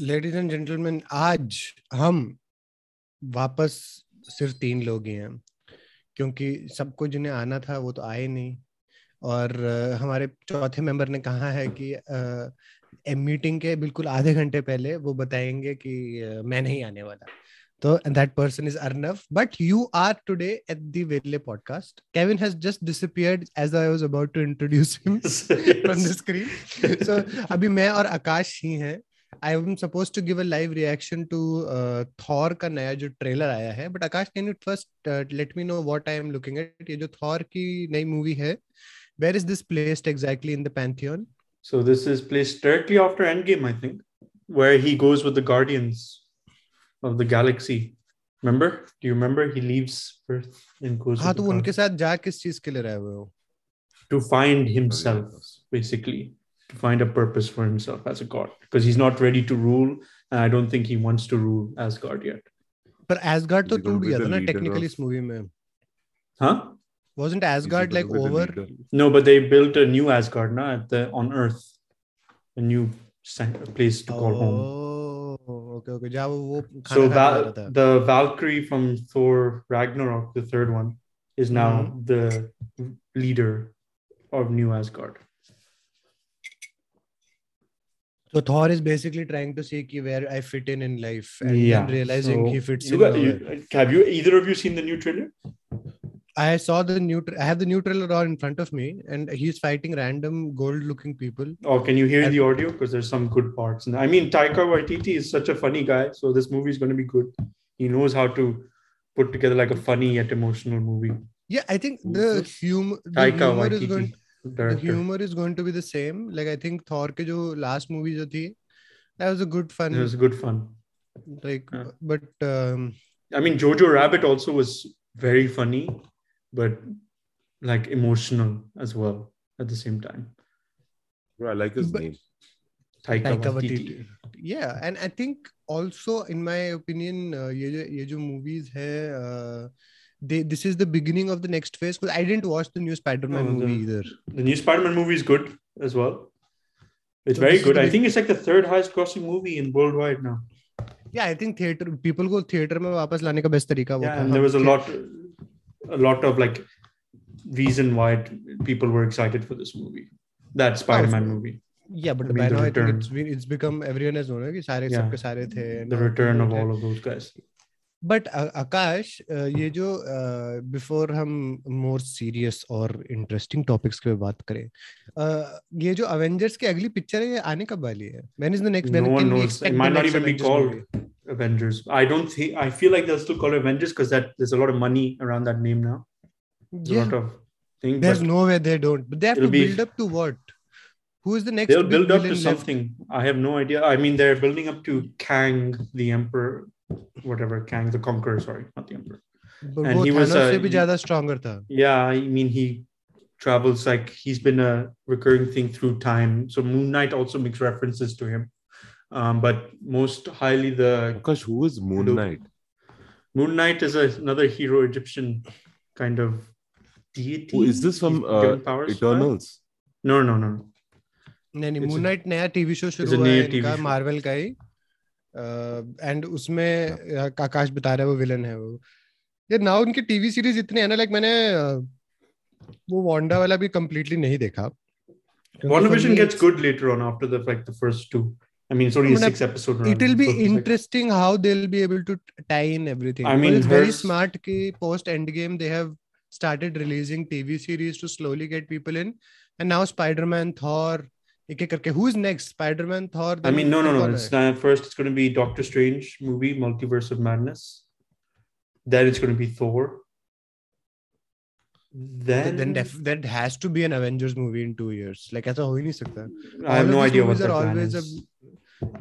Ladies and gentleman आज हम वापस सिर्फ़ तीन लोग ही हैं क्योंकि सबको जिन्हें आना था वो तो आए नहीं। और हमारे चौथे मेंबर ने कहा है कि आ, मीटिंग के बिल्कुल आधे घंटे पहले वो बताएँगे कि आ, मैं नहीं आने वाला। तो that person is Arnav but you are today at the वेले podcast Kevin has just disappeared as I was about to introduce him from the screen so अभी मैं और आकाश ही हैं। I am suppose to give a live reaction to Thor का नया जो trailer आया है but Aakash can you first let me know what I am looking at ये जो थॉर की नई मूवी है where is this placed exactly in the pantheon so this is placed directly after Endgame I think where he goes with the guardians of the galaxy. Remember? Do you remember? He leaves earth and goes हाँ तो उनके साथ जा किस चीज़ के लिए रहे हुए हो? To find himself basically. to find a purpose for himself as a god, because he's not ready to rule, and I don't think he wants to rule Asgard yet. पर Asgard तो टूट गया था ना technically इस movie में. Huh? Wasn't Asgard like over? No, but they built a new Asgard now at the on Earth, a new place to call oh. home. okay, okay. जहाँ वो so Val- the Valkyrie from Thor Ragnarok, the third one, is now mm-hmm. the leader of New Asgard. So Thor is basically trying to see where I fit in in life, and yeah. realizing so he fits you, in. You, have you either of you seen the new trailer? I saw the new. I have the new trailer on in front of me, and he's fighting random gold-looking people. Oh, can you hear and, the audio? Because there's some good parts. And I mean, Taika Waititi is such a funny guy, so this movie is going to be good. He knows how to put together like a funny yet emotional movie. Yeah, I think the, hum- the Taika humor Waititi, is going. The humor is going to be the same. Like I think Thor ke jo last movie jo thi, that was a good fun. It was good fun. Like, yeah. but um, I mean, Jojo Rabbit also was very funny but like emotional as well at the same time. Bro, I like his but, name. Taika, Taika Waititi. Yeah, and I think also, in my opinion, uh, ये जो ये जो movies है, uh, they this is the beginning of the next phase because i didn't watch the new spider-man movie either. The new spider-man movie is good as well. It's so very good. i think it's like the third highest grossing movie in worldwide now. Yeah i think theater people go theater mein wapas lane ka best tarika yeah, and there was a lot a lot of like reason why people were excited for this movie that spider-man oh, movie. Yeah but I mean, by now i think it's, it's become everyone has known ki yeah. the return of all of those guys. But Aakash ये जो before हम more serious और interesting topics के बात करें ये जो Avengers की अगली पिक्चर है ये आने कब वाली है when is the next when can we expect it might not even be called Avengers. I don't think I feel like they'll still call it Avengers because that there's a lot of money around that name now. Yeah. a lot of things. There's no way they don't. But they have to build be, up to what? Who is the next? They'll build up to something. Left? I have no idea. I mean, they're building up to Kang, the Emperor, whatever Kang the Conqueror, sorry, not the Emperor. But and he was uh, से भी stronger tha. Yeah, I mean he travels like he's been a recurring thing through time. So Moon Knight also makes references to him. Um, but most highly the because who is Moon Knight? Moon Knight is a, another hero Egyptian kind of deity. Who is this from uh, Eternals? No, no, no. नहीं नहीं Moon Knight नया TV show शुरू हुआ है इनका Marvel का ही and उसमें आकाश बता रहा है वो विलन है वो यार नाउ उनकी टीवी सीरीज़ इतने हैं ना लाइक मैंने वो वांडा वाला भी कंप्लीटली नहीं देखा WandaVision gets good later on after the like the first two. I mean, it's only a six episode. It will be so interesting how they'll be able to tie in everything. I mean, it's very smart. Ki post Endgame, they have started releasing TV series to slowly get people in, and now Spider-Man, Thor, एक एक करके who's next Spider-Man Thor I mean no no no it's not first it's going to be Doctor Strange movie Multiverse of Madness then it's going to be Thor then then def- that has to be an Avengers movie in 2 years like ऐसा हो ही नहीं सकता I have no idea what are always a,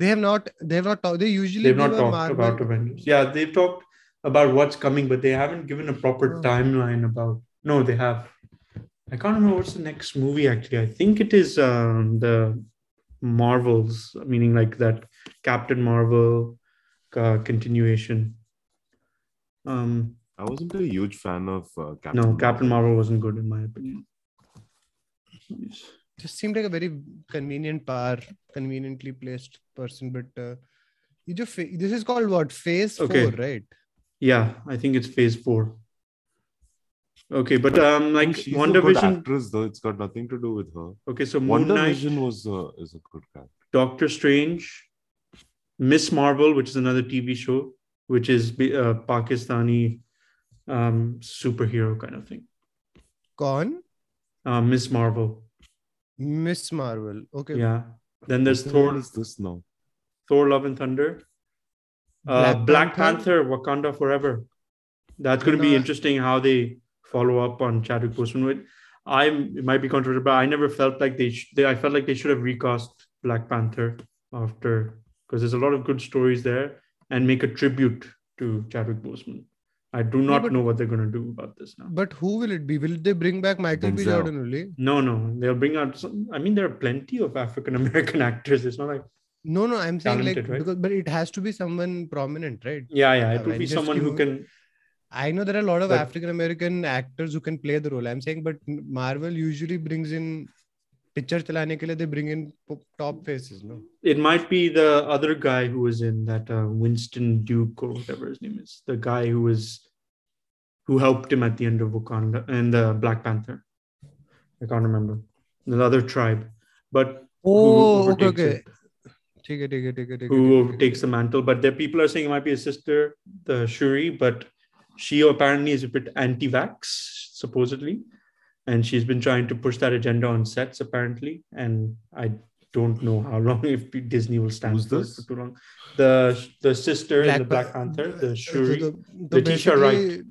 they have not they have not talked they usually they've not talked Marvel. about Avengers yeah they've talked about what's coming but they haven't given a proper oh. timeline about no they have I can't remember what's the next movie actually. I think it is um, the Marvels, meaning like that Captain Marvel uh, continuation. Um, I wasn't a huge fan of uh, Captain. No, Marvel. Captain Marvel wasn't good in my opinion. Just seemed like a very convenient power, conveniently placed person, but uh, this is called what phase okay. four, right? Yeah, I think it's phase four. Okay, but um, like she's Wonder a good Vision. actress, though it's got nothing to do with her. Okay, so Moon Wonder Knight, Vision was uh, is a good character. Doctor Strange, Miss Marvel, which is another TV show, which is a uh, Pakistani um, superhero kind of thing. Gone. Uh, Miss Marvel. Miss Marvel. Okay. Yeah. Then there's What Thor. is this now? Thor: Love and Thunder. Uh, Black Black, Panther? Panther, Wakanda Forever. That's going to be interesting how they follow up on Chadwick Boseman. With I it might be controversial, but I never felt like they, sh- they I felt like they should have recast Black Panther after because there's a lot of good stories there and make a tribute to Chadwick Boseman. I do not but- know what they're going to do about this now. But who will it be? Will they bring back Michael B. Denzel. Jordan only? No, no, they'll bring out. Some, I mean, there are plenty of African American actors. It's not like No, no. I'm saying like right? because, but it has to be someone prominent, right? yeah, yeah. It uh, would be someone who can I know there are a lot of African American actors who can play the role. I'm saying, but Marvel usually brings in picture chalane ke liye, they bring in top faces, no? It might be the other guy who was in that uh, Winston Duke or whatever his name is, the guy who was who helped him at the end of Wakanda and the Black Panther. I can't remember the other tribe, but oh, okay, okay. It take it, take it, take it, take who it, take it, takes the mantle. But the people are saying it might be his sister, the Shuri, but she apparently is a bit anti-vax, supposedly, and she's been trying to push that agenda on sets apparently. And I don't know how long if Disney will stand Who's for, it this? for too long. The the sister in the Pa- Black Panther, the uh, Shuri. तो- तो Letitia basically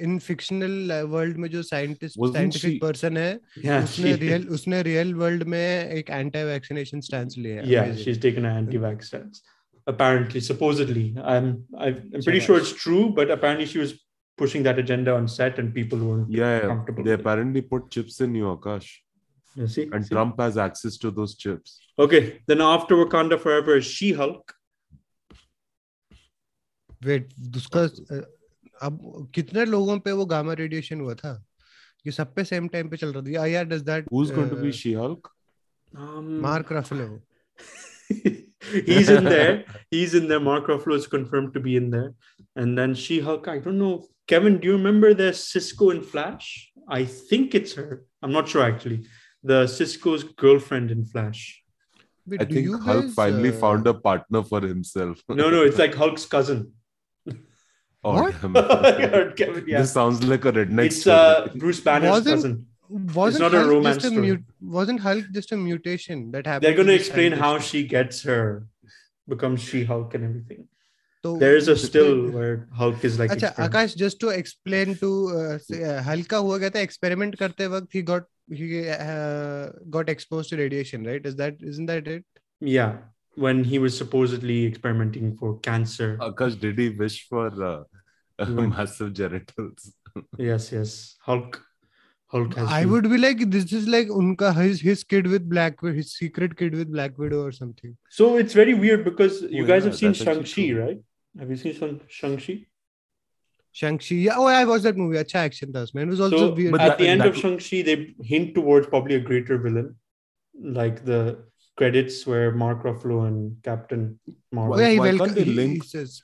in fictional uh, world में जो scientist Wasn't scientific she- person है yeah, उसने she, real उसने real world में एक anti vaccination stance लिया है yeah, Amazing. she's taken an anti-vax stance. Apparently, supposedly, I'm I'm, I'm pretty Chalo. sure it's true, but apparently she was pushing that agenda on set, and people weren't Yeah, yeah. comfortable. they with it. apparently put chips in you, Akash, You see? and See? Trump has access to those chips. Okay, then after Wakanda Forever is She Hulk. wait उसका uh, अब कितने लोगों पे वो gamma radiation हुआ था ये सब पे सेम टाइम पे चल रहा था या यार does that Who's going to be uh, She-Hulk? Um, Mark Ruffalo he's in there. He's in there. Mark Ruffalo is confirmed to be in there. And then She Hulk, I don't know. Kevin, do you remember the Cisco in Flash? I think it's her. I'm not sure actually. The Cisco's girlfriend in Flash. Wait, I think Hulk guys, finally uh, found a partner for himself. No, no, it's like Hulk's cousin. Oh, What? damn. Kevin, yeah. This sounds like a redneck It's story. uh, Bruce Banner's Wasn't- cousin. wasn't not a Hulk romance just a story. wasn't Hulk just a mutation that happened They're going to explain how she gets her, becomes She Hulk and everything. तो There is a उसपे- still where Hulk is like. अच्छा experiment- Akash just to explain to uh, say, uh, हल्का हुआ कहता है experiment करते वक्त he got he uh, got exposed to radiation right is that isn't that it Yeah, when he was supposedly experimenting for cancer. Akash, did he wish for uh, Hmm. massive genitals? yes, yes. Hulk. Hulk has. I been- would be like this is like unka his his kid with black Wi- his secret kid with black widow or something So it's very weird because you Oh, guys yeah, have seen that's actually Shang-Chi, true. right? Have you seen Shang- Shang-Chi? Shang-Chi, yeah. Oh, I watched that movie. Acha action does, man. It was also so, weird. At that, the end that, of Shang-Chi, they hint towards probably a greater villain. Like the credits where Mark Ruffalo and Captain Marvel. Oh, why, yeah, why can't they link? Says,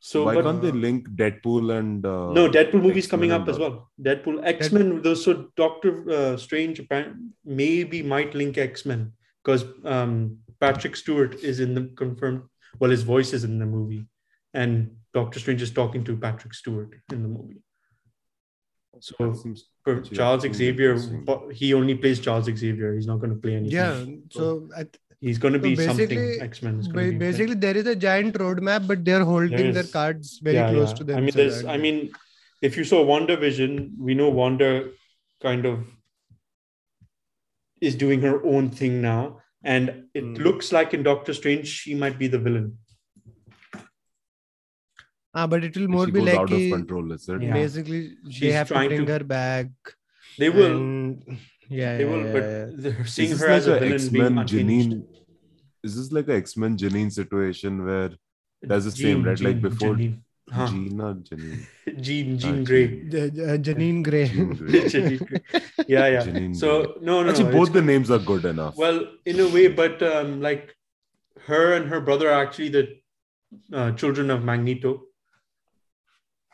so why but, can't they link Deadpool and uh, no Deadpool movies X-Men coming up as well? Deadpool, X Men. So Doctor uh, Strange maybe might link X Men because um, Patrick Stewart is in the confirmed. Well, his voice is in the movie and Doctor Strange is talking to Patrick Stewart in the movie. So for actually Charles Xavier, he only plays Charles Xavier. He's not going to play anything. yeah so I th- he's going to So be something. basically- X-Men is ba- going to be basically there is a giant roadmap but they're holding their cards very Yeah, close yeah. to them I mean, there's. I mean, if you saw WandaVision, we know Wanda kind of is doing her own thing now, and it Hmm. looks like in Doctor Strange she might be the villain. Ah but it will she more be goes like out of control, is it? Yeah. basically they She's have to bring to- her back They will. and- yeah they yeah, will, yeah, but yeah. they're seeing this her like as a a villain X-Men unhinged. Janine? Is this like a X-Men Janine situation where That's the same, right? Like before- Jean, huh. Jean Janine? Jean, Jean Ah, Grey. J- J- Janine Gray Jean Grey. Janine Grey. Yeah, yeah. Janine So no, no, Actually, no. both the names are good enough. Well, in a way, but um, like her and her brother are actually the uh, children of Magneto.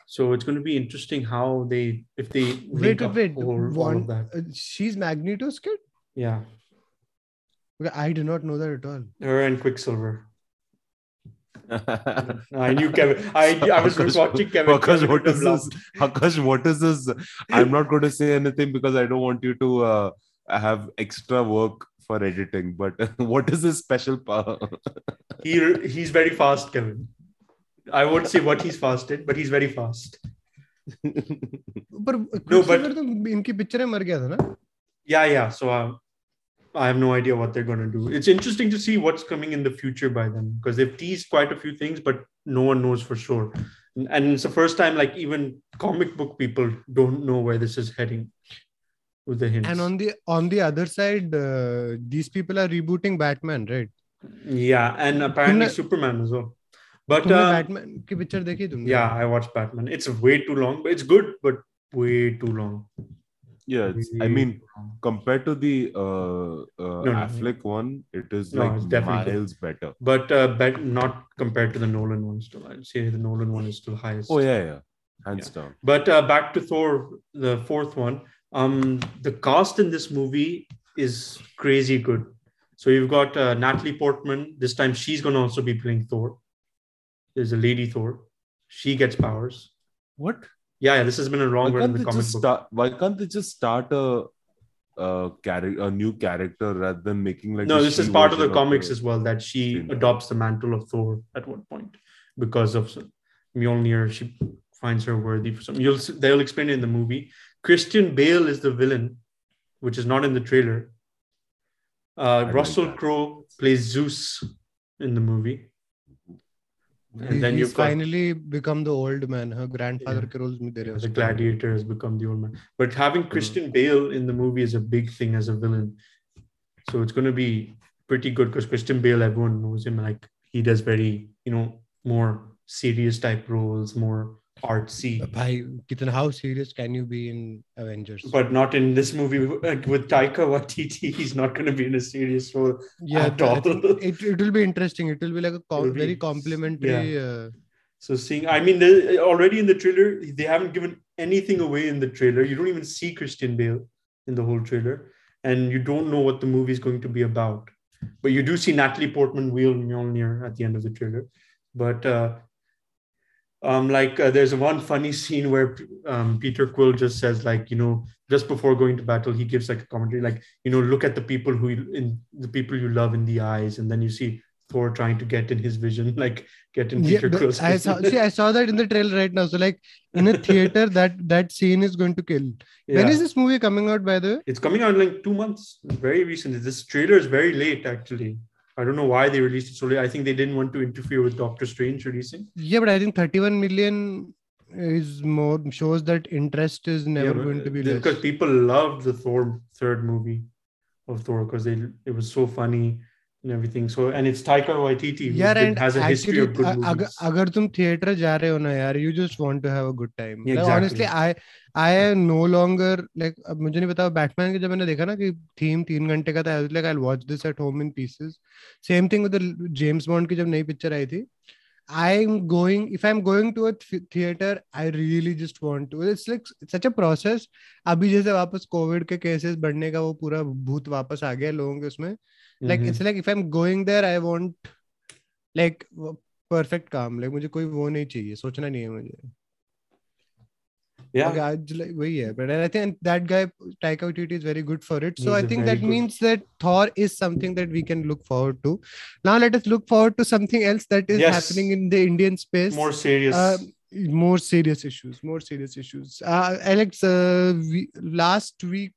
So it's going to be interesting how they if they wait wait wait all, one, of that. uh, she's Magneto's kid. Yeah, Okay, I did not know that at all. her and Quicksilver. I knew Kevin. I I was Akash, watching Kevin. Akash, Kevin what would is have this? Akash, what is this? I'm not going to say anything because I don't want you to uh, have extra work for editing. But what is this special power? He he's very fast, Kevin. I won't say what he's fast in, but he's very fast. पर No, but- Quicksilver तो इनकी picture में मर गया था ना Yeah, yeah. So uh, I have no idea what they're going to do. It's interesting to see what's coming in the future by them because they've teased quite a few things, but no one knows for sure. And- And it's the first time, like even comic book people don't know where this is heading with the hints. and on the on the other side uh, these people are rebooting Batman right yeah, and apparently तुमने- Superman as well. But तुमने uh, Batman की picture देखी तुमने yeah, I watched Batman. It's way too long, but it's good, but way too long. yeah, it's, I Way mean, too long. compared to the uh, uh, no. Affleck one, it is No, like it's definitely good. miles better. but uh, but not compared to the Nolan one. Still, I'd say the Nolan one is still highest. Oh yeah, yeah, hands down. But uh, back to Thor, the fourth one. Um, the cast in this movie is crazy good. So you've got uh, Natalie Portman. This time she's going to also be playing Thor. There's a lady Thor. She gets powers. What? Yeah, yeah. This has been a Why longer in the comic book. start? Why can't they just start a a character, a new character, rather than making like? no, this is part of the comics as well that she scene. adopts the mantle of Thor at one point because of Mjolnir. She finds her worthy for some. You'll they'll explain it in the movie. Christian Bale is the villain, which is not in the trailer. Uh, Russell that. Crowe plays Zeus in the movie, and he's, then you finally become the old man. Her grandfather yeah. Kirol's The gladiator has become the old man. But having hmm. Christian Bale in the movie is a big thing as a villain. So it's going to be pretty good because Christian Bale, everyone knows him. Like he does very, you know, more serious type roles, more artsy. Bhai, kitna, how serious can you be in Avengers? But not in this movie like uh, with Taika Waititi. He's not going to be in a serious role yeah, at all. It, it will be interesting. It will be like a com- be, very complimentary. Yeah. Uh... So seeing, I mean, already in the trailer, they haven't given anything away in the trailer. You don't even see Christian Bale in the whole trailer, and you don't know what the movie is going to be about. But you do see Natalie Portman wheeling Mjolnir at the end of the trailer. But uh, um, like uh, there's one funny scene where um, Peter Quill just says, like, you know, just before going to battle, he gives like a commentary, like, you know, look at the people who you- in the people you love in the eyes, and then you see Thor trying to get in his vision, like get in Peter but Quill's I saw see I saw that in the trailer right now so like in a theater that that scene is going to kill when Yeah. is this movie coming out by the way It's coming out in like two months. Very recent. This trailer is very late, actually. I don't know why they released it so late. I think they didn't want to interfere with Doctor Strange releasing. yeah but I think 31 million is more shows that interest is never Yeah, going to be because people loved the Thor third movie of Thor because they it was so funny and everything. So and it's Taika Waititi who yeah, and has a actually, history of good movies. अगर. अगर तुम theatre जा रहे हो ना यार you just want to have a good time Yeah, like, honestly I I am no longer like अब मुझे नहीं पता बैटमैन के जब मैंने देखा ना कि थीम तीन घंटे का था I was like I'll watch this at home in pieces same thing with the James Bond की जब नई पिक्चर आई थी I'm going if I'm going to a th- theater I really just want to it's like such a process अभी जैसे वापस Covid के cases बढ़ने का वो पूरा भूत वापस आ गया लोगों के उसमें like Mhm. it's like if i'm going there i want like perfect calm like मुझे कोई वो नहीं चाहिए सोचना नहीं है मुझे yeah. Yeah but and i think that guy taika waititi is very good for it. So He's i think that good. means that thor is something that we can look forward to. Now let us look forward to something else that is yes. happening in the indian space. More serious. Uh, more serious issues more serious issues. Uh, alex uh, we, last week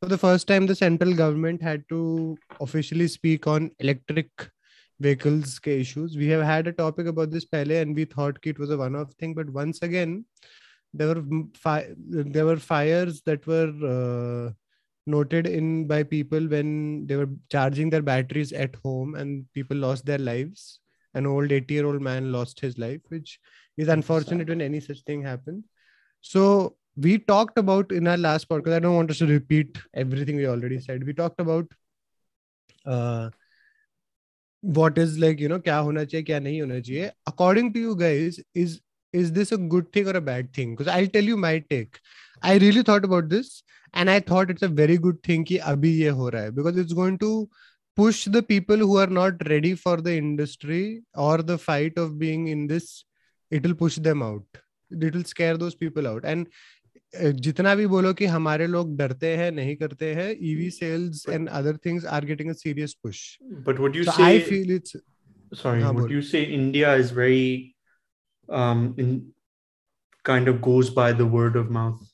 for the first time the central government had to officially speak on electric vehicles issues. We have had a topic about this pehle and we thought it was a one off thing but once again there were fi- there were fires that were uh, noted in by people when they were charging their batteries at home and people lost their lives. An old 80 year old man lost his life which is unfortunate when any such thing happens so we talked about in our last podcast i don't want us to repeat everything we already said. We talked about uh, what is like you know according to you guys is is this a good thing or a bad thing because i'll tell you my take i really thought about this and i thought it's a very good thing कि अभी ये हो रहा है because it's going to push the people who are not ready for the industry or the fight of being in this it will push them out it will scare those people out and जितना भी बोलो कि हमारे लोग डरते हैं नहीं करते हैं EV sales and other things are getting a serious push But would you so say? i feel it's sorry, हाँ, would बोल। you say India is very, um, in kind of goes by the word of mouth?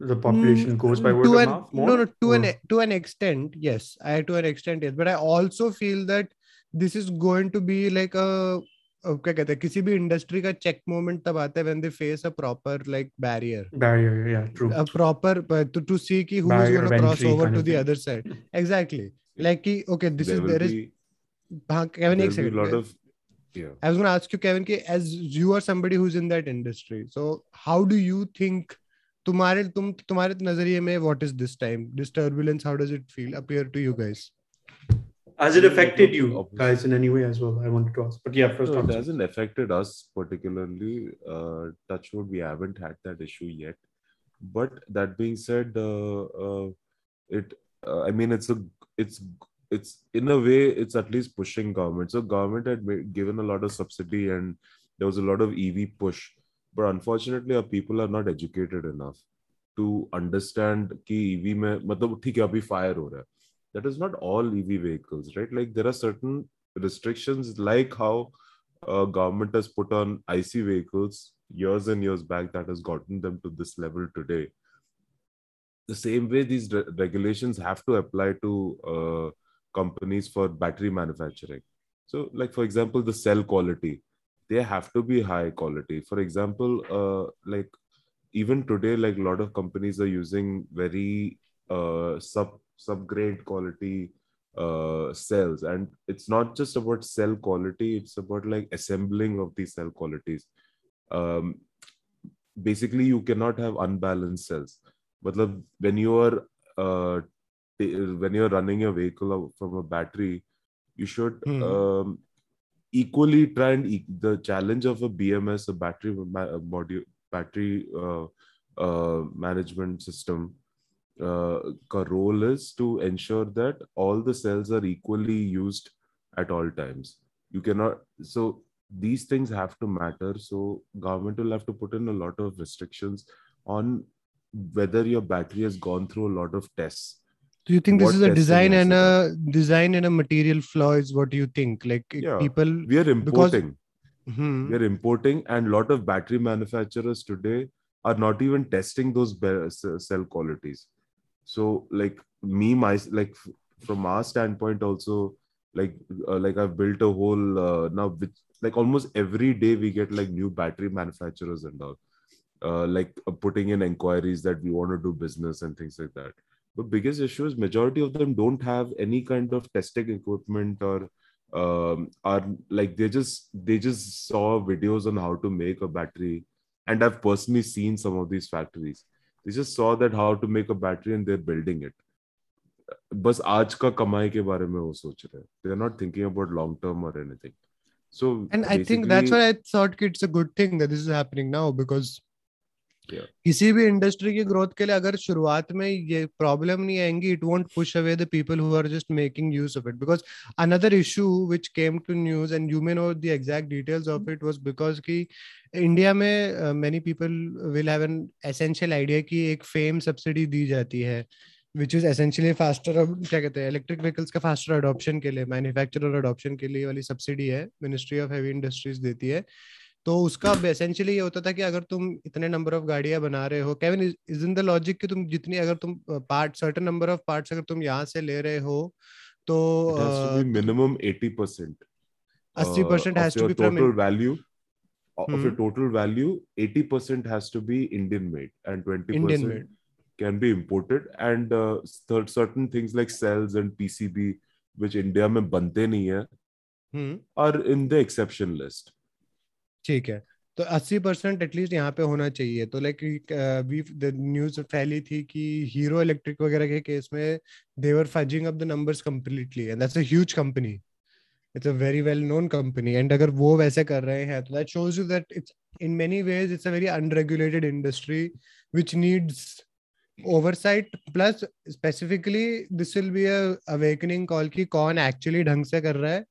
The population Mm, goes by word to of an, mouth more. No, no, to an or- to an extent, yes. I to an extent, yes. But I also feel that this is going to be like a uh, क्या कहते हैं किसी भी industry का check moment तब आता है when they face a proper like barrier barrier. Yeah, true. a proper to, to see ki who is Barrier going of to cross entry over kind to of the thing. other side exactly like ki, okay this there is will there is be, हाँ Kevin एक there will be yeah I was going to ask you, Kevin, कि as you are somebody who's in that industry, so how do you think तुम्हारे तुम तुम्हारे नजरिए में what is this time this turbulence how does it feel appear to you guys Has it Mm, affected look, you obviously- guys in any way as well? I wanted to ask. But yeah, first No, it answer. hasn't affected us particularly. Uh, touchwood, we haven't had that issue yet. But that being said, uh, uh, it, uh, I mean, it's a, it's, it's in a way it's at least pushing government. So government had made, given a lot of subsidy and there was a lot of ev push. But unfortunately our people are not educated enough to understand ki ev mein matlab theek hai abhi fire ho raha that is not all ev vehicles right? Like there are certain restrictions like how uh, government has put on ic vehicles years and years back that has gotten them to this level today. The same way these re- regulations have to apply to uh, companies for battery manufacturing. So, like for example, the cell quality, they have to be high quality. For example, uh, like even today, like a lot of companies are using very uh, sub subgrade quality uh, cells and it's not just about cell quality it's about like assembling of these cell qualities um, basically you cannot have unbalanced cells but when you are uh, when you're running a vehicle from a battery you should Hmm. um, equally try and e- the challenge of a bms a battery ma- a module battery uh, uh, management system uh, role is to ensure that all the cells are equally used at all times. You cannot so these things have to matter. So government will have to put in a lot of restrictions on whether your battery has gone through a lot of tests do you think this is a design and a design and a material flaw is what you think? Like Yeah. people we are importing. Hmm. we are importing and a lot of battery manufacturers today are not even testing those cell qualities. So like me my like from our standpoint also like uh, like i've built a whole uh, now with like almost every day we get like new battery manufacturers and all uh, like uh, putting in inquiries that we want to do business and things like that but biggest issue is majority of them don't have any kind of testing equipment or um, are like they just they just saw videos on how to make a battery and i've personally seen some of these factories they just saw that how to make a battery and they're building it बस आज का कमाई के बारे में वो सोच रहे हैं they are not thinking about long term or anything so and i think that's basically- why i thought it's a good thing that this is happening now because Yeah. किसी भी इंडस्ट्री की ग्रोथ के लिए अगर शुरुआत में ये problem नहीं आएँगी it won't push away the people who are just making use of it because another issue which came to news, and you may know the exact details of it, was because कि India में many people will have an essential idea कि एक fame subsidy दी जाती है, which is essentially faster क्या कहते हैं electric vehicles का फास्टर अडॉप्शन के लिए मैन्युफैक्चरर अडॉप्शन के लिए वाली सब्सिडी है मिनिस्ट्री ऑफ़ हैवी इंडस्ट्रीज़ देती है। तो उसका एसेंशियली ये होता था कि अगर तुम इतने नंबर ऑफ़ गाड़ियाँ बना रहे हो Kevin is in the logic कि तुम जितनी अगर तुम part certain number of parts अगर तुम यहाँ से ले रहे हो तो मिनिमम एटी परसेंट अस्सी percent total value of your total value eighty percent to be Indian made and twenty can be imported and certain things like cells and PCB which India में बनते नहीं है और इन द एक्सेप्शन लिस्ट ठीक है। तो 80 percent at least यहाँ पे होना चाहिए। तो लाइक वी न्यूज़ फैली थी कि हीरो इलेक्ट्रिक वगैरह के केस में they're fudging up the numbers completely and that's a huge company it's a very well known company and अगर वो वैसे कर रहे हैं तो that shows you that it's in many ways it's a very unregulated industry which needs oversight plus specifically this will be a awakening call कि कौन actually ढंग से कर रहा है।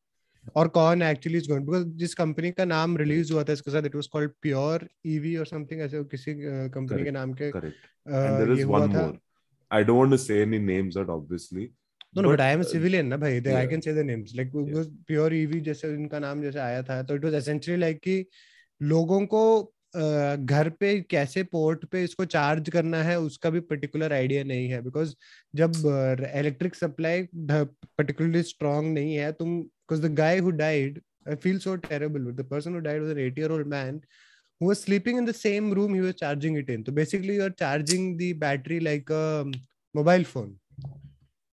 और कौन एक्चुअली इज़ गोइंग बिकॉज़ जिस कंपनी का नाम रिलीज़ हुआ था इसके साथ it was called Pure EV और समथिंग ऐसे किसी कंपनी के नाम के correct and there is one more I don't want to say any names that obviously No, no, but, but I am a civilian, na bhai. Yeah. I can say the names. Like yeah. pure EV जैसे इनका नाम जैसे आया था, तो it was essentially like कि लोगों को घर पे कैसे पोर्ट पे इसको चार्ज करना है, उसका भी पर्टिकुलर आइडिया नहीं है। बिकॉज़ जब इलेक्ट्रिक सप्लाई पर्टिकुलरली स्ट्रांग नहीं है, तुम because the guy who died I feel so terrible the person who died was an 80 year old man who was sleeping in the same room he was charging it in so basically you're charging the battery like a mobile phone.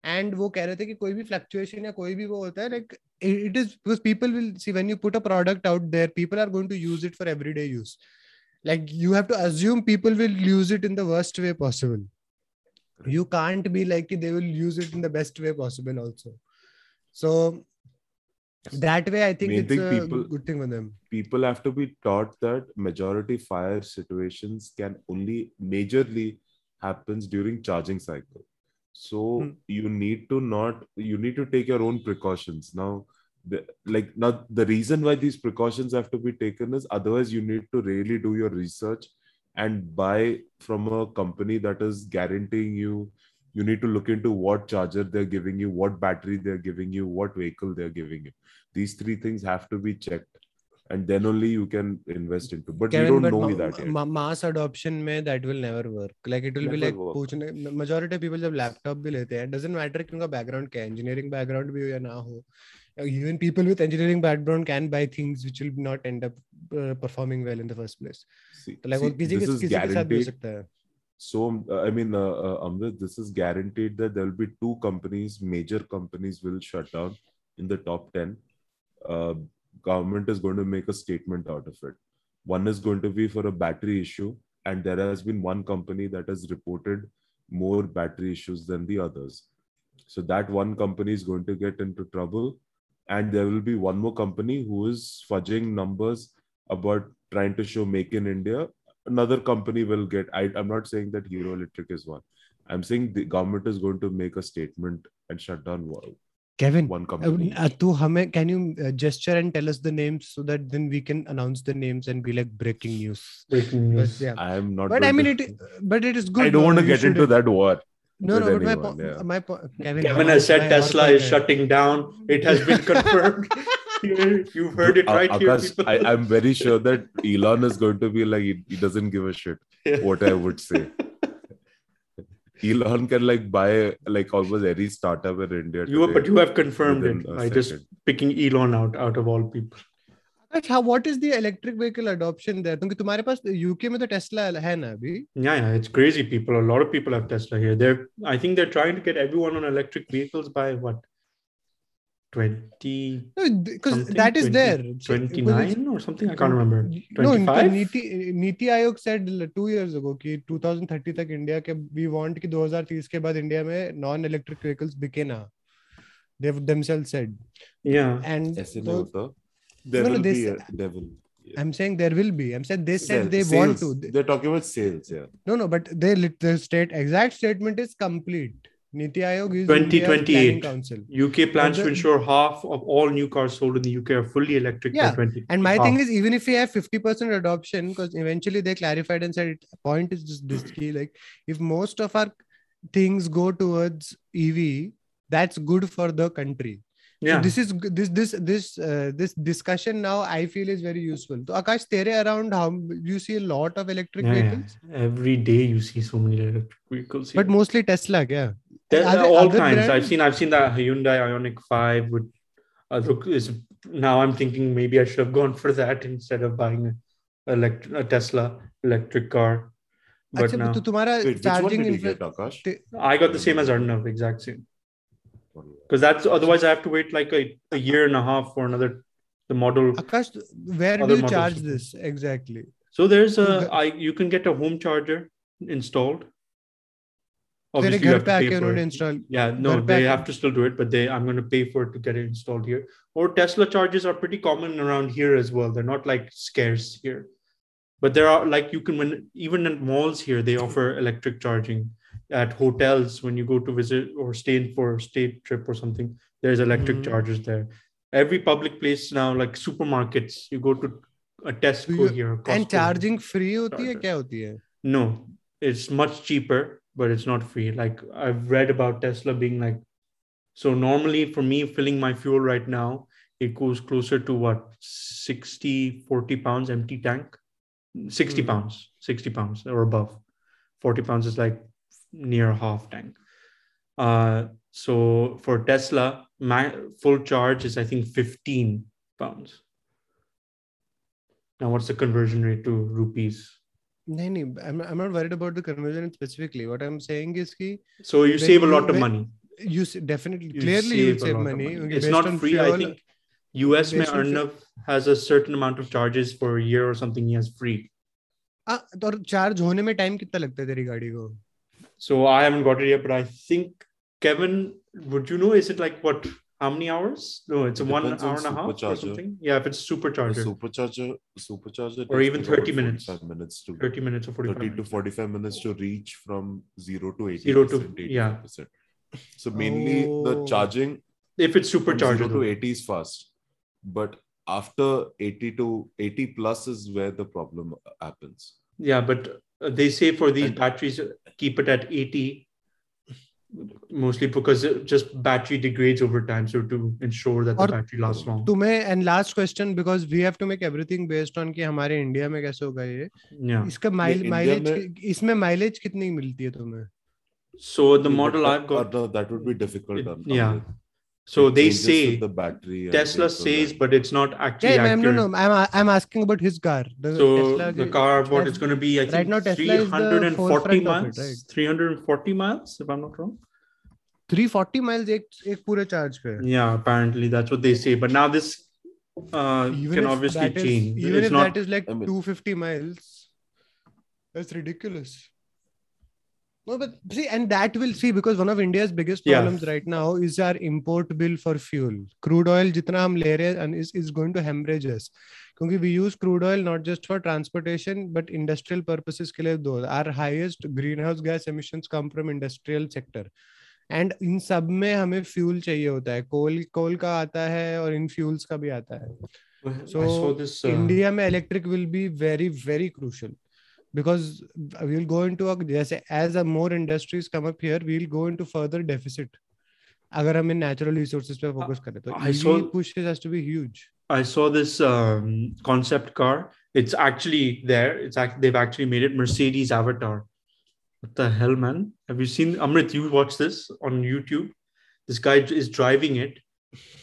And वो कह रहे थे कि कोई भी fluctuation या कोई भी वो होता है like it is because people will see when you put a product out there people are going to use it for everyday use like you have to assume people will use it in the worst way possible. You can't be like they will use it in the best way possible also. So that way i think Main it's a people, good thing for them. people have to be taught that majority fire situations can only majorly happens during charging cycle. So hmm. you need to not you need to take your own precautions. Now the, like now the reason why these precautions have to be taken is otherwise you need to really do your research and buy from a company that is guaranteeing you you need to look into what charger they're giving you what battery they're giving you what vehicle they're giving you these three things have to be checked and then only you can invest into but Kevin, we don't know ma- that yet. Ma- mass adoption may that will never work like it will never be like पूछने majority of people जब laptop भी लेते हैं doesn't matter कि उनका background क्या engineering background भी हो या ना हो even people with engineering background can buy things which will not end up uh, performing well in the first place. See, like see, किसी this is guaranteed. so uh, i mean uh, uh, Amrit, this is guaranteed that there will be two companies major companies will shut down in the top 10 uh, government is going to make a statement out of it. One is going to be for a battery issue and there has been one company that has reported more battery issues than the others. So that one company is going to get into trouble and there will be one more company who is fudging numbers about trying to show make in india another company will get I, i'm not saying that hero electric is one i'm saying the government is going to make a statement and shut down Kevin, one company. Uh, to hame, can you uh, gesture and tell us the names so that then we can announce the names and be like breaking news? Breaking news. But, yeah. I am not. But I mean, to... it. But it is good. I don't want to get into that war. No, no, but anyone, my, yeah. my Kevin, Kevin has said Tesla is shutting down. It has been confirmed. You've heard it right Akash, here. I, am very sure that Elon is going to be like he, he doesn't give a shit yeah. what I would say. Elon can like buy like almost every startup in India. You but you have confirmed it by just picking Elon out out of all people. अच्छा what is the electric vehicle adoption there क्योंकि तुम्हारे पास UK में तो Tesla है ना अभी या या it's crazy people a lot of people have Tesla here they I think they are trying to get everyone on electric vehicles by what 20 because that is 20, there 29 or something i can't remember 25? no niti niti ayog said 2 years ago ki 2030 tak india ke we want ki 2030 ke baad india mein non electric vehicles bike na they themselves said yeah and ऐसे तो, there no, will no, be a, uh, there will yeah. I'm saying there will be. I'm saying they said they sales. want to. They're talking about sales, yeah. No, no, but they the state exact statement is complete. Niti Aayog is 2028. Council. UK plans the, to ensure half of all new cars sold in the UK are fully electric yeah. by 20. And my half. thing ah. is, even if we have 50% adoption, because eventually they clarified and said, it, point is just this key. Like, if most of our things go towards EV, that's good for the country yeah so this is this this this uh, this discussion now i feel is very useful so akash tere around how you see a lot of electric yeah, vehicles yeah. every day you see so many electric vehicles but mostly tesla yeah there, are all kinds brands? i've seen i've seen the hyundai ioniq 5 with uh, look is now i'm thinking maybe i should have gone for that instead of buying a, elect- a tesla electric car but Achha, now, तो तुम्हारा charging I got the same as Arnav, exact same Because that's otherwise I have to wait like a, a year and a half for another the model. Akash, where do you charge this exactly? So there's a I you can get a home charger installed. Obviously, you have to pay for it. Yeah, no, they have to still do it, but they I'm going to pay for it to get it installed here. Or Tesla charges are pretty common around here as well. They're not like scarce here, but there are like you can when even in malls here they offer electric charging at hotels when you go to visit or stay in for a state trip or something there's electric mm-hmm. chargers there every public place now like supermarkets you go to a tesco here and charging free hoti hai, kya hoti hai? no it's much cheaper but it's not free like i've read about tesla being like so normally for me filling my fuel right now it goes closer to what 60 40 pounds empty tank 60 mm-hmm. pounds 60 pounds or above 40 pounds is like near half tank. Uh, so for Tesla, my full charge is I think 15 pounds. Now, what's the conversion rate to rupees? नहीं नहीं I'm, I'm not worried about the conversion specifically what I'm saying is कि So you When save a you- lot of when- money. you s- definitely You clearly you save will a save lot of money, money. okay, It's based not on free. I fuel- think US में based on fuel- Arnav has a certain amount of charges for a year or something. He has free. हाँ, तो और charge होने में time कितना लगता है तेरी गाड़ी को so I haven't got it yet, but I think Kevin, would you know? Is it like what? How many hours? No, it's a one depends on hour and a half or something. Yeah, if it's The supercharger, supercharger, supercharger, Or even 30 minutes. 45 minutes to 30 minutes or 45 30 to 45 minutes to reach from zero to 80 Zero to- yeah. percent. So mainly the Oh. charging If it's supercharger, zero to though. 80 is fast, but after 80 to 80 plus is where the problem happens. yeah, but they say for these And- batteries, uh, keep it at 80 mostly because it just battery degrades over time. So to ensure that the और battery lasts long. तुम्हें and last question because we have to make everything based on कि हमारे India में कैसे होगा ये Yeah. इसका mile India mileage में- इसमें माइलेज कितनी मिलती है तुम्हें So the But model that- I've got, uh, no, that would be difficult. It- um, yeah. So it they say the battery. Tesla says, but it's not actually yeah, accurate. No, no, I'm uh, I'm asking about his car. The so Tesla, the car, what Tesla, it's going to be? I think right now, Tesla 340 miles. It, right? 340 miles, if I'm not wrong. 340 miles ek, ek pure charge yeah apparently that's what they say but now this uh, even can obviously change is, even it's if not, that is like I mean, 250 miles that's ridiculous no but see and that will see because one of india's biggest problems Yeah. right now is our import bill for fuel crude oil jitna hum le rahe and is, is going to hemorrhage us क्योंकि we use crude oil not just for transportation but industrial purposes के लिए दो our highest greenhouse gas emissions come from industrial sector and इन सब में हमें fuel चाहिए होता है कोल कोल का आता है और इन फ्यूल्स का भी आता है So. Uh, इंडिया में electric will be very very crucial because we will go into a जैसे as a more industries come up here we will go into further deficit अगर हम इन natural resources पे focus करें तो I EV saw- push has to be huge I saw this um, concept car. It's actually there. It's act- they've actually made it Mercedes Avatar. What the hell, man? Have you seen Amrit? You watch this on YouTube. This guy is driving it.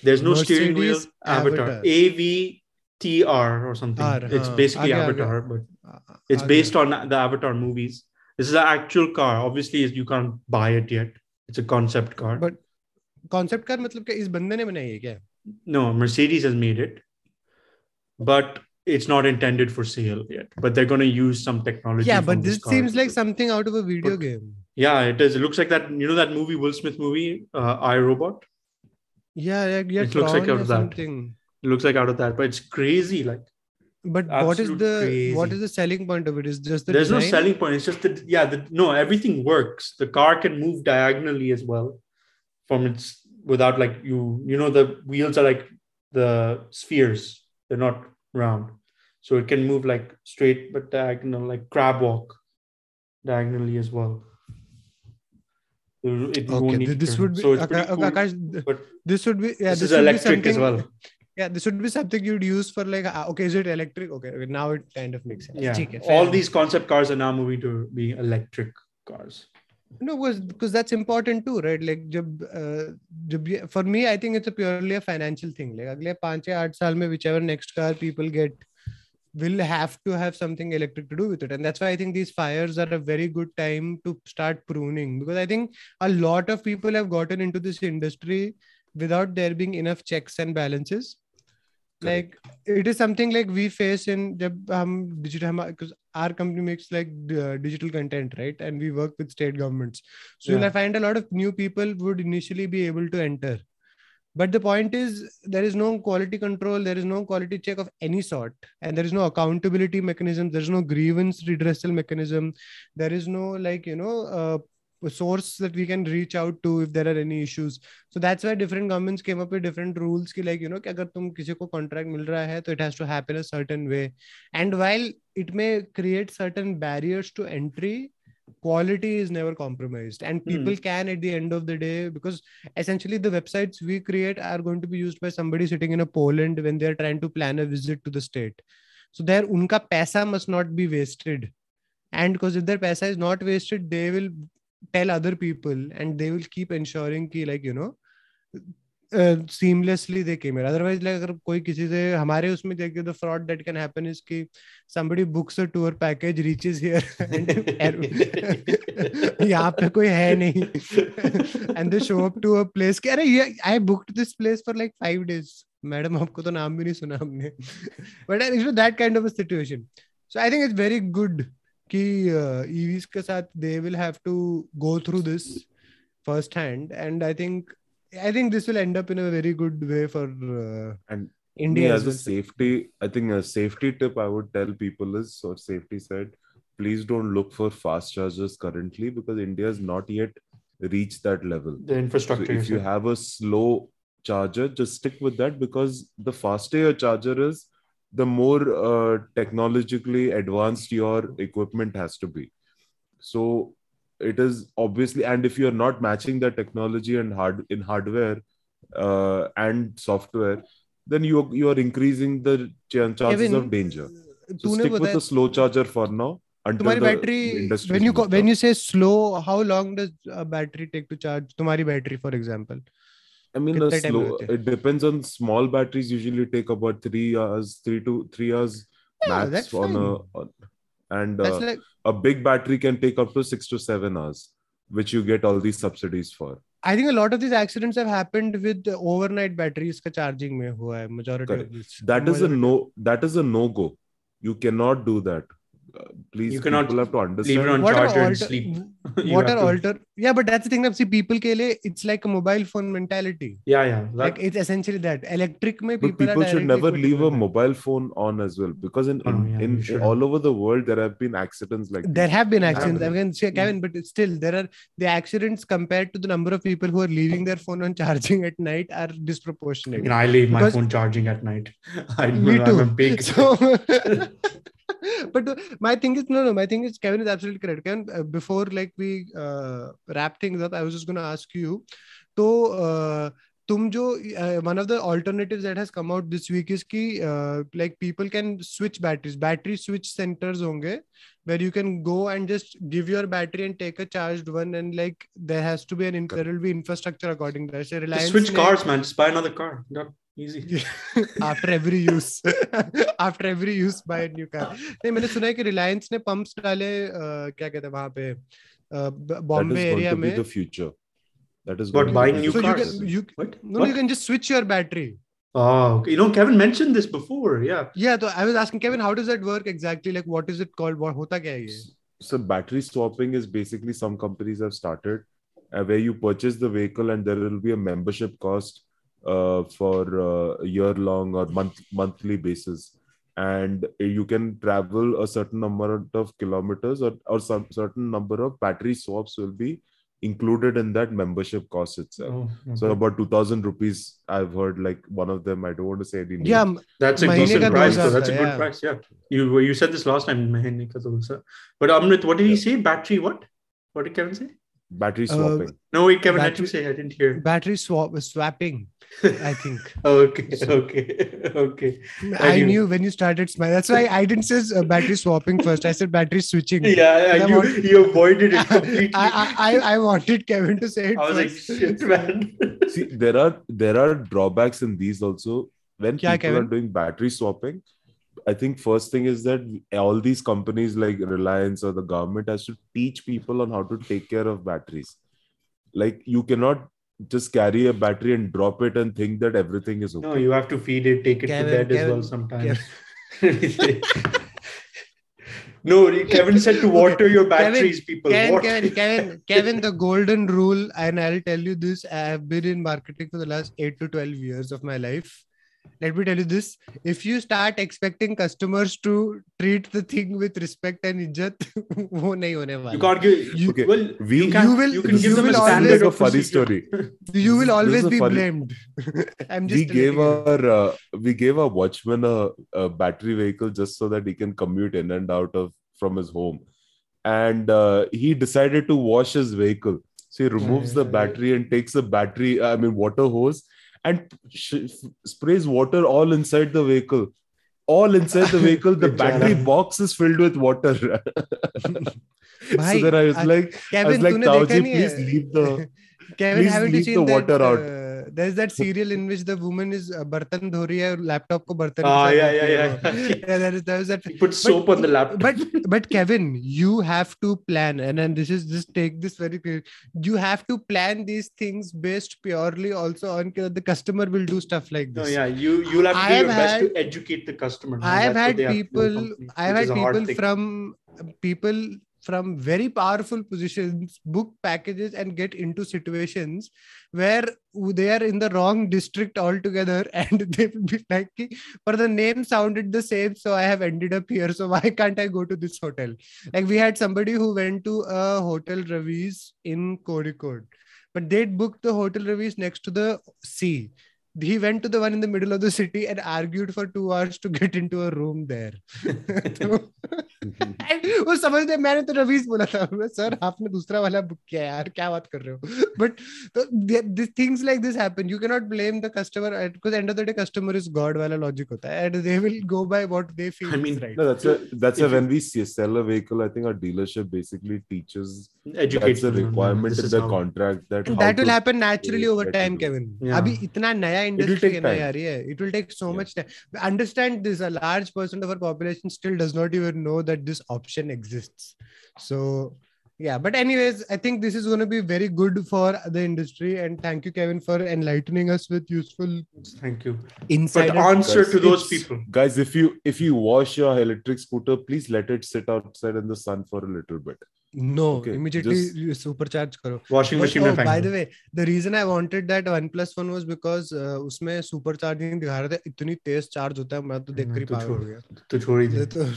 There's no steering wheel. Mercedes Avatar. Avatar. A V T R or something. R, it's huh. basically आगे, आगे. Avatar, but uh- it's आगे. based on the Avatar movies. This is an actual car. Obviously, you can't buy it yet. It's a concept car. But- concept car मतलब क्या इस बंदे ने बनाई है क्या No, Mercedes has made it, but it's not intended for sale yet. But they're going to use some technology. yeah from but this this car seems to like do it. something out of a video But- game Yeah, it is. It looks like that. You know that movie, Will Smith movie, uh, I Robot. yeah yeah, yeah It looks like Tron out or of that. something It looks like out of that, but it's crazy. Like but what is the what crazy. is the selling point of it is just the there's no selling point. It's just that yeah, the, no, everything works. The car can move diagonally as well from its without like you you know the wheels are like the spheres. They're not round, so it can move like straight but diagonal, like crab walk diagonally as well. It- okay need th- to this turn. would be so it's Aka- pretty cool, Akash, but this would be yeah this, this, is electric as well yeah this would be something you'd use for like uh, okay is it electric? Okay now it kind of makes sense. Yeah. all these concept cars are now moving to being electric cars. No because because that's important too right? Like jab, uh, jab, for me i think it's a purely a financial thing. Like agle 5 8 saal mein whichever next car people get will have to have something electric to do with it. And that's why i think these fires are a very good time to start pruning. Because i think a lot of people have gotten into this industry without there being enough checks and balances like it is something like we face in jab hum digital because our company makes like uh, digital content right? And we work with state governments. So Yeah. you'll find a lot of new people would initially be able to enter. But the point is there is no quality control there is no quality check of any sort. And there is no accountability mechanism there's no grievance redressal mechanism. There is no like you know uh, source that we can reach out to if there are any issues so that's why different governments came up with different rules ki like you know कि अगर तुम किसी को contract मिल रहा है तो it has to happen a certain way and while it may create certain barriers to entry quality is never compromised and Hmm. people can at the end of the day because essentially the websites we create are going to be used by somebody sitting in a Poland when they're trying to plan a visit to the state so there unka paisa must not be wasted and because if their paisa is not wasted they will tell other people and they will keep ensuring ki like, you know seamlessly they came otherwise like अगर कोई किसी से हमारे उसमें देखिए the fraud that can happen is कि somebody books a tour package reaches here यहाँ पे कोई है नहीं. And they show up to a place कि, अरे, ये I booked this place for like 5 days madam, आपको तो नाम भी नहीं सुना हमने. But that kind of a situation so I think it's very good कि uh, EVs के साथ they will have to go through this first hand and I think I think this will end up in a very good way for uh, And India Me, as as a well. safety, I think a safety tip I would tell people is, or safety side, please don't look for fast chargers currently because India has not yet reached that level. the So infrastructure. if you is- have a slow charger, just stick with that because the faster your charger is, the more uh, technologically advanced your equipment has to be. So it is obviously, and if you're not matching the technology and hard in hardware uh, and software, then you you are increasing the ch- chances Kevin, of danger. So तूने stick with बताया the slow charger for now. Until तुम्हारी the battery industry when you moves co- when up. you say slow how long does a battery take to charge तुम्हारी battery for example I mean, slow, it depends on small batteries. Usually take about three hours, three to three hours yeah, max on fine. a, on, and uh, like... a big battery can take up to six to seven hours, which you get all these subsidies for. I think a lot of these accidents have happened with overnight batteries ka charging mein hua hai, majority of this. That majority. is a no. That is a no go. You cannot do that. Uh, please you cannot people have to understand leave it on what alter, sleep what are alter yeah but that's the thing that see people ke it's like a mobile phone mentality. Yeah yeah that, like it's essentially that. Electric may people, people should never leave a mobile phone on as well because in oh, in, yeah, in, in, all over the world there have been accidents like there this. have been accidents. Yeah. again yeah. Mm. Kevin but still there are the accidents compared to the number of people who are leaving their phone on charging at night are disproportionate. You know, I leave my phone charging at night. I, me I'm too. so but uh, my thing is no no my thing is kevin is absolutely correct. Kevin uh, before like we uh, wrap things up i was just going to ask you तो uh, तुम जो one of the alternative that has come out this week is की like people can switch batteries battery switch centres होंगे where you can go and just give your battery and take a charged one and like there has to be an there infrastructure according to that Reliance switch cars man buy another car easy. after every use after every use buy a new car नहीं मैंने सुना है कि रिलायंस ने pumps डाले uh, क्या कहते हैं वहाँ पे बॉम्बे एरिया में the future that is What, going buying to be new the so you cars? can future. you What? no What? you can just switch your battery Oh, okay. You know, Kevin mentioned this before. Yeah. yeah so I was asking Kevin how does that work exactly like what is it called what होता क्या है ये so battery swapping is basically some companies have started uh, where you purchase the vehicle and there will be a membership cost uh, for uh, a year long or month monthly basis. And you can travel a certain number of kilometers or, or some certain number of battery swaps will be included in that membership cost itself. Oh, okay. so about 2000 rupees i've heard like one of them i don't want to say any yeah that's a decent price so that's a good yeah. price yeah. You you said this last time but amrit what did yeah. he say? Battery what? What did kevin say? Battery Uh, swapping No, wait, Kevin, Battery- you say. I didn't hear. battery swap swapping I think okay, okay, okay. I Anyway. knew when you started smiling that's why I didn't say uh, battery swapping first I said battery switching Yeah, I yeah you, want- you avoided it completely. I, I I I wanted Kevin to say it I was like, shit, man. see there are there are drawbacks in these also when Kya, people Kevin? are doing battery swapping i think first thing is that all these companies like reliance or the government has to teach people on how to take care of batteries like you cannot just carry a battery and drop it and think that everything is okay. No, you have to feed it, take it Kevin, to bed as well sometimes. no, Kevin said to Okay, water your Kevin, batteries, people. Kevin, Kevin, Kevin, Kevin, the golden rule, and I'll tell you this: I have been in marketing for the last eight to twelve years of my life let me tell you this. If you start expecting customers to treat the thing with respect and ijat wo nahi hone wala you can't give you, okay. well, we, you, can, you will you can give you them a standard of funny story. You will always be funny... blamed. I'm just we gave our uh, we gave our watchman a, a battery vehicle just so that he can commute in and out of from his home. And uh, he decided to wash his vehicle. So he removes the battery and takes the battery i mean water hose and sh- sprays water all inside the vehicle. All inside the vehicle, the battery box is filled with water. so then I was like, Kevin, I was like, Taoji, please leave the, Kevin, please leave the water that, out there's that serial in which the woman is uh, bartan dhori hai laptop ko bartan ah, yeah, yeah, yeah, yeah. there is, there is that. Put soap but, on the laptop. But but Kevin, you have to plan, and and this is just take this very clear. You have to plan these things based purely also on the customer will do stuff like this. No, yeah, you you'll have to I do your had, best to educate the customer. I have had people. I have had people from people from very powerful positions book packages and get into situations where they are in the wrong district altogether and they will be like "Ki, for the name sounded the same so i have ended up here so why can't i go to this hotel? Like we had somebody who went to a hotel Raviz in Kozhikode but they'd booked the hotel Raviz next to the sea he went to the one in the middle of the city and argued for two hours to get into a room there वो समझ ले मैंने तो रवीज बोला था sir आपने दूसरा वाला बुक किया है यार क्या बात कर रहे हो but this things like this happen you can not blame the customer because end of the day customer is god वाला लॉजिक होता है and they will go by what they feel I is mean, right No, that's a that's a If you- when we see, sell a vehicle. I think our dealership basically teaches Educate that's a them on, uh, requirement this in is the how- contract that how that will to- happen naturally to over let you time know. kevin Yeah. अभी इतना नया industry it will take time. It will take so yeah. much time. Understand this: a large percent of our population still does not even know that this option exists. So yeah but anyways i think this is going to be very good for the industry and thank you kevin for enlightening us with useful thank you insight answer guys, to those people guys if you if you wash your electric scooter please let it sit outside in the sun for a little bit no Okay, immediately just- supercharge karo Washing machine में oh, by the way, the reason I wanted that OnePlus one was because uh, उसमें super charging दिखा रहे थे इतनी तेज charge होता है मैं तो देख कर ही तो पागल हो गया तो छोड़ ही दे. तो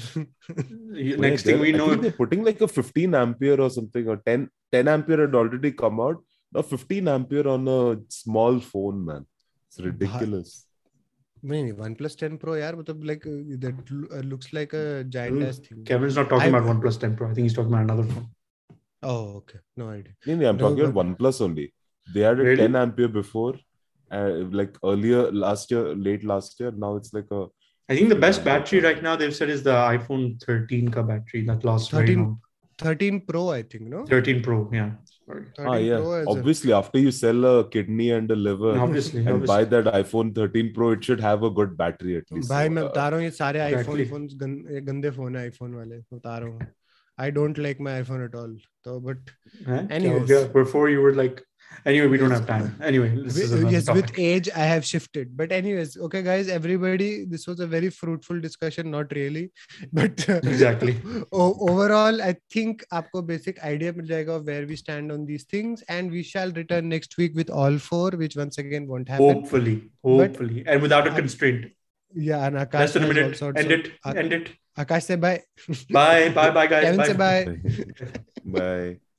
Next thing we know, they're putting like a 15 ampere or something, or 10 10 ampere had already come out. Now 15 ampere on a small phone, man. It's ridiculous. mean, one 10 Pro, yeah, but like uh, that hmm. uh, looks like a hmm. giant mm. thing. Kevin's not talking about one 10 Pro. I think he's talking about another phone. Oh, okay. No idea. Yeah, yeah I'm talking about one plus only. They had a 10 ampere before, uh, like earlier last year, late last year. Now it's like a. I think the best battery right now they've said is the iPhone 13 ka battery that lasts 13, 13 Pro, I think, no? 13 Pro, yeah. Sorry. ah yeah. Pro obviously, a- after you sell a kidney and a liver Obviously, and obviously. buy that iPhone 13 Pro, it should have a good battery at least. भाई So, मैं uh, बता रहा हूँ ये सारे iPhone Exactly. Phone गंदे phone है वाले मैं बता रहा हूँ I don't like my iPhone at all तो but Anyways. Yeah, before you were like, anyway we don't have time. anyway yes topic. with age i have shifted. But anyways okay guys everybody this was a very fruitful discussion not really. But uh, exactly. overall i think aapko basic idea mil jayega of where we stand on these things. And we shall return next week with all four which once again won't happen. Hopefully hopefully. But, and without a constraint. Yeah and akash less than a minute. end it. End it. Akash say bye. Bye. Bye bye guys. Kevin bye. say bye. Bye.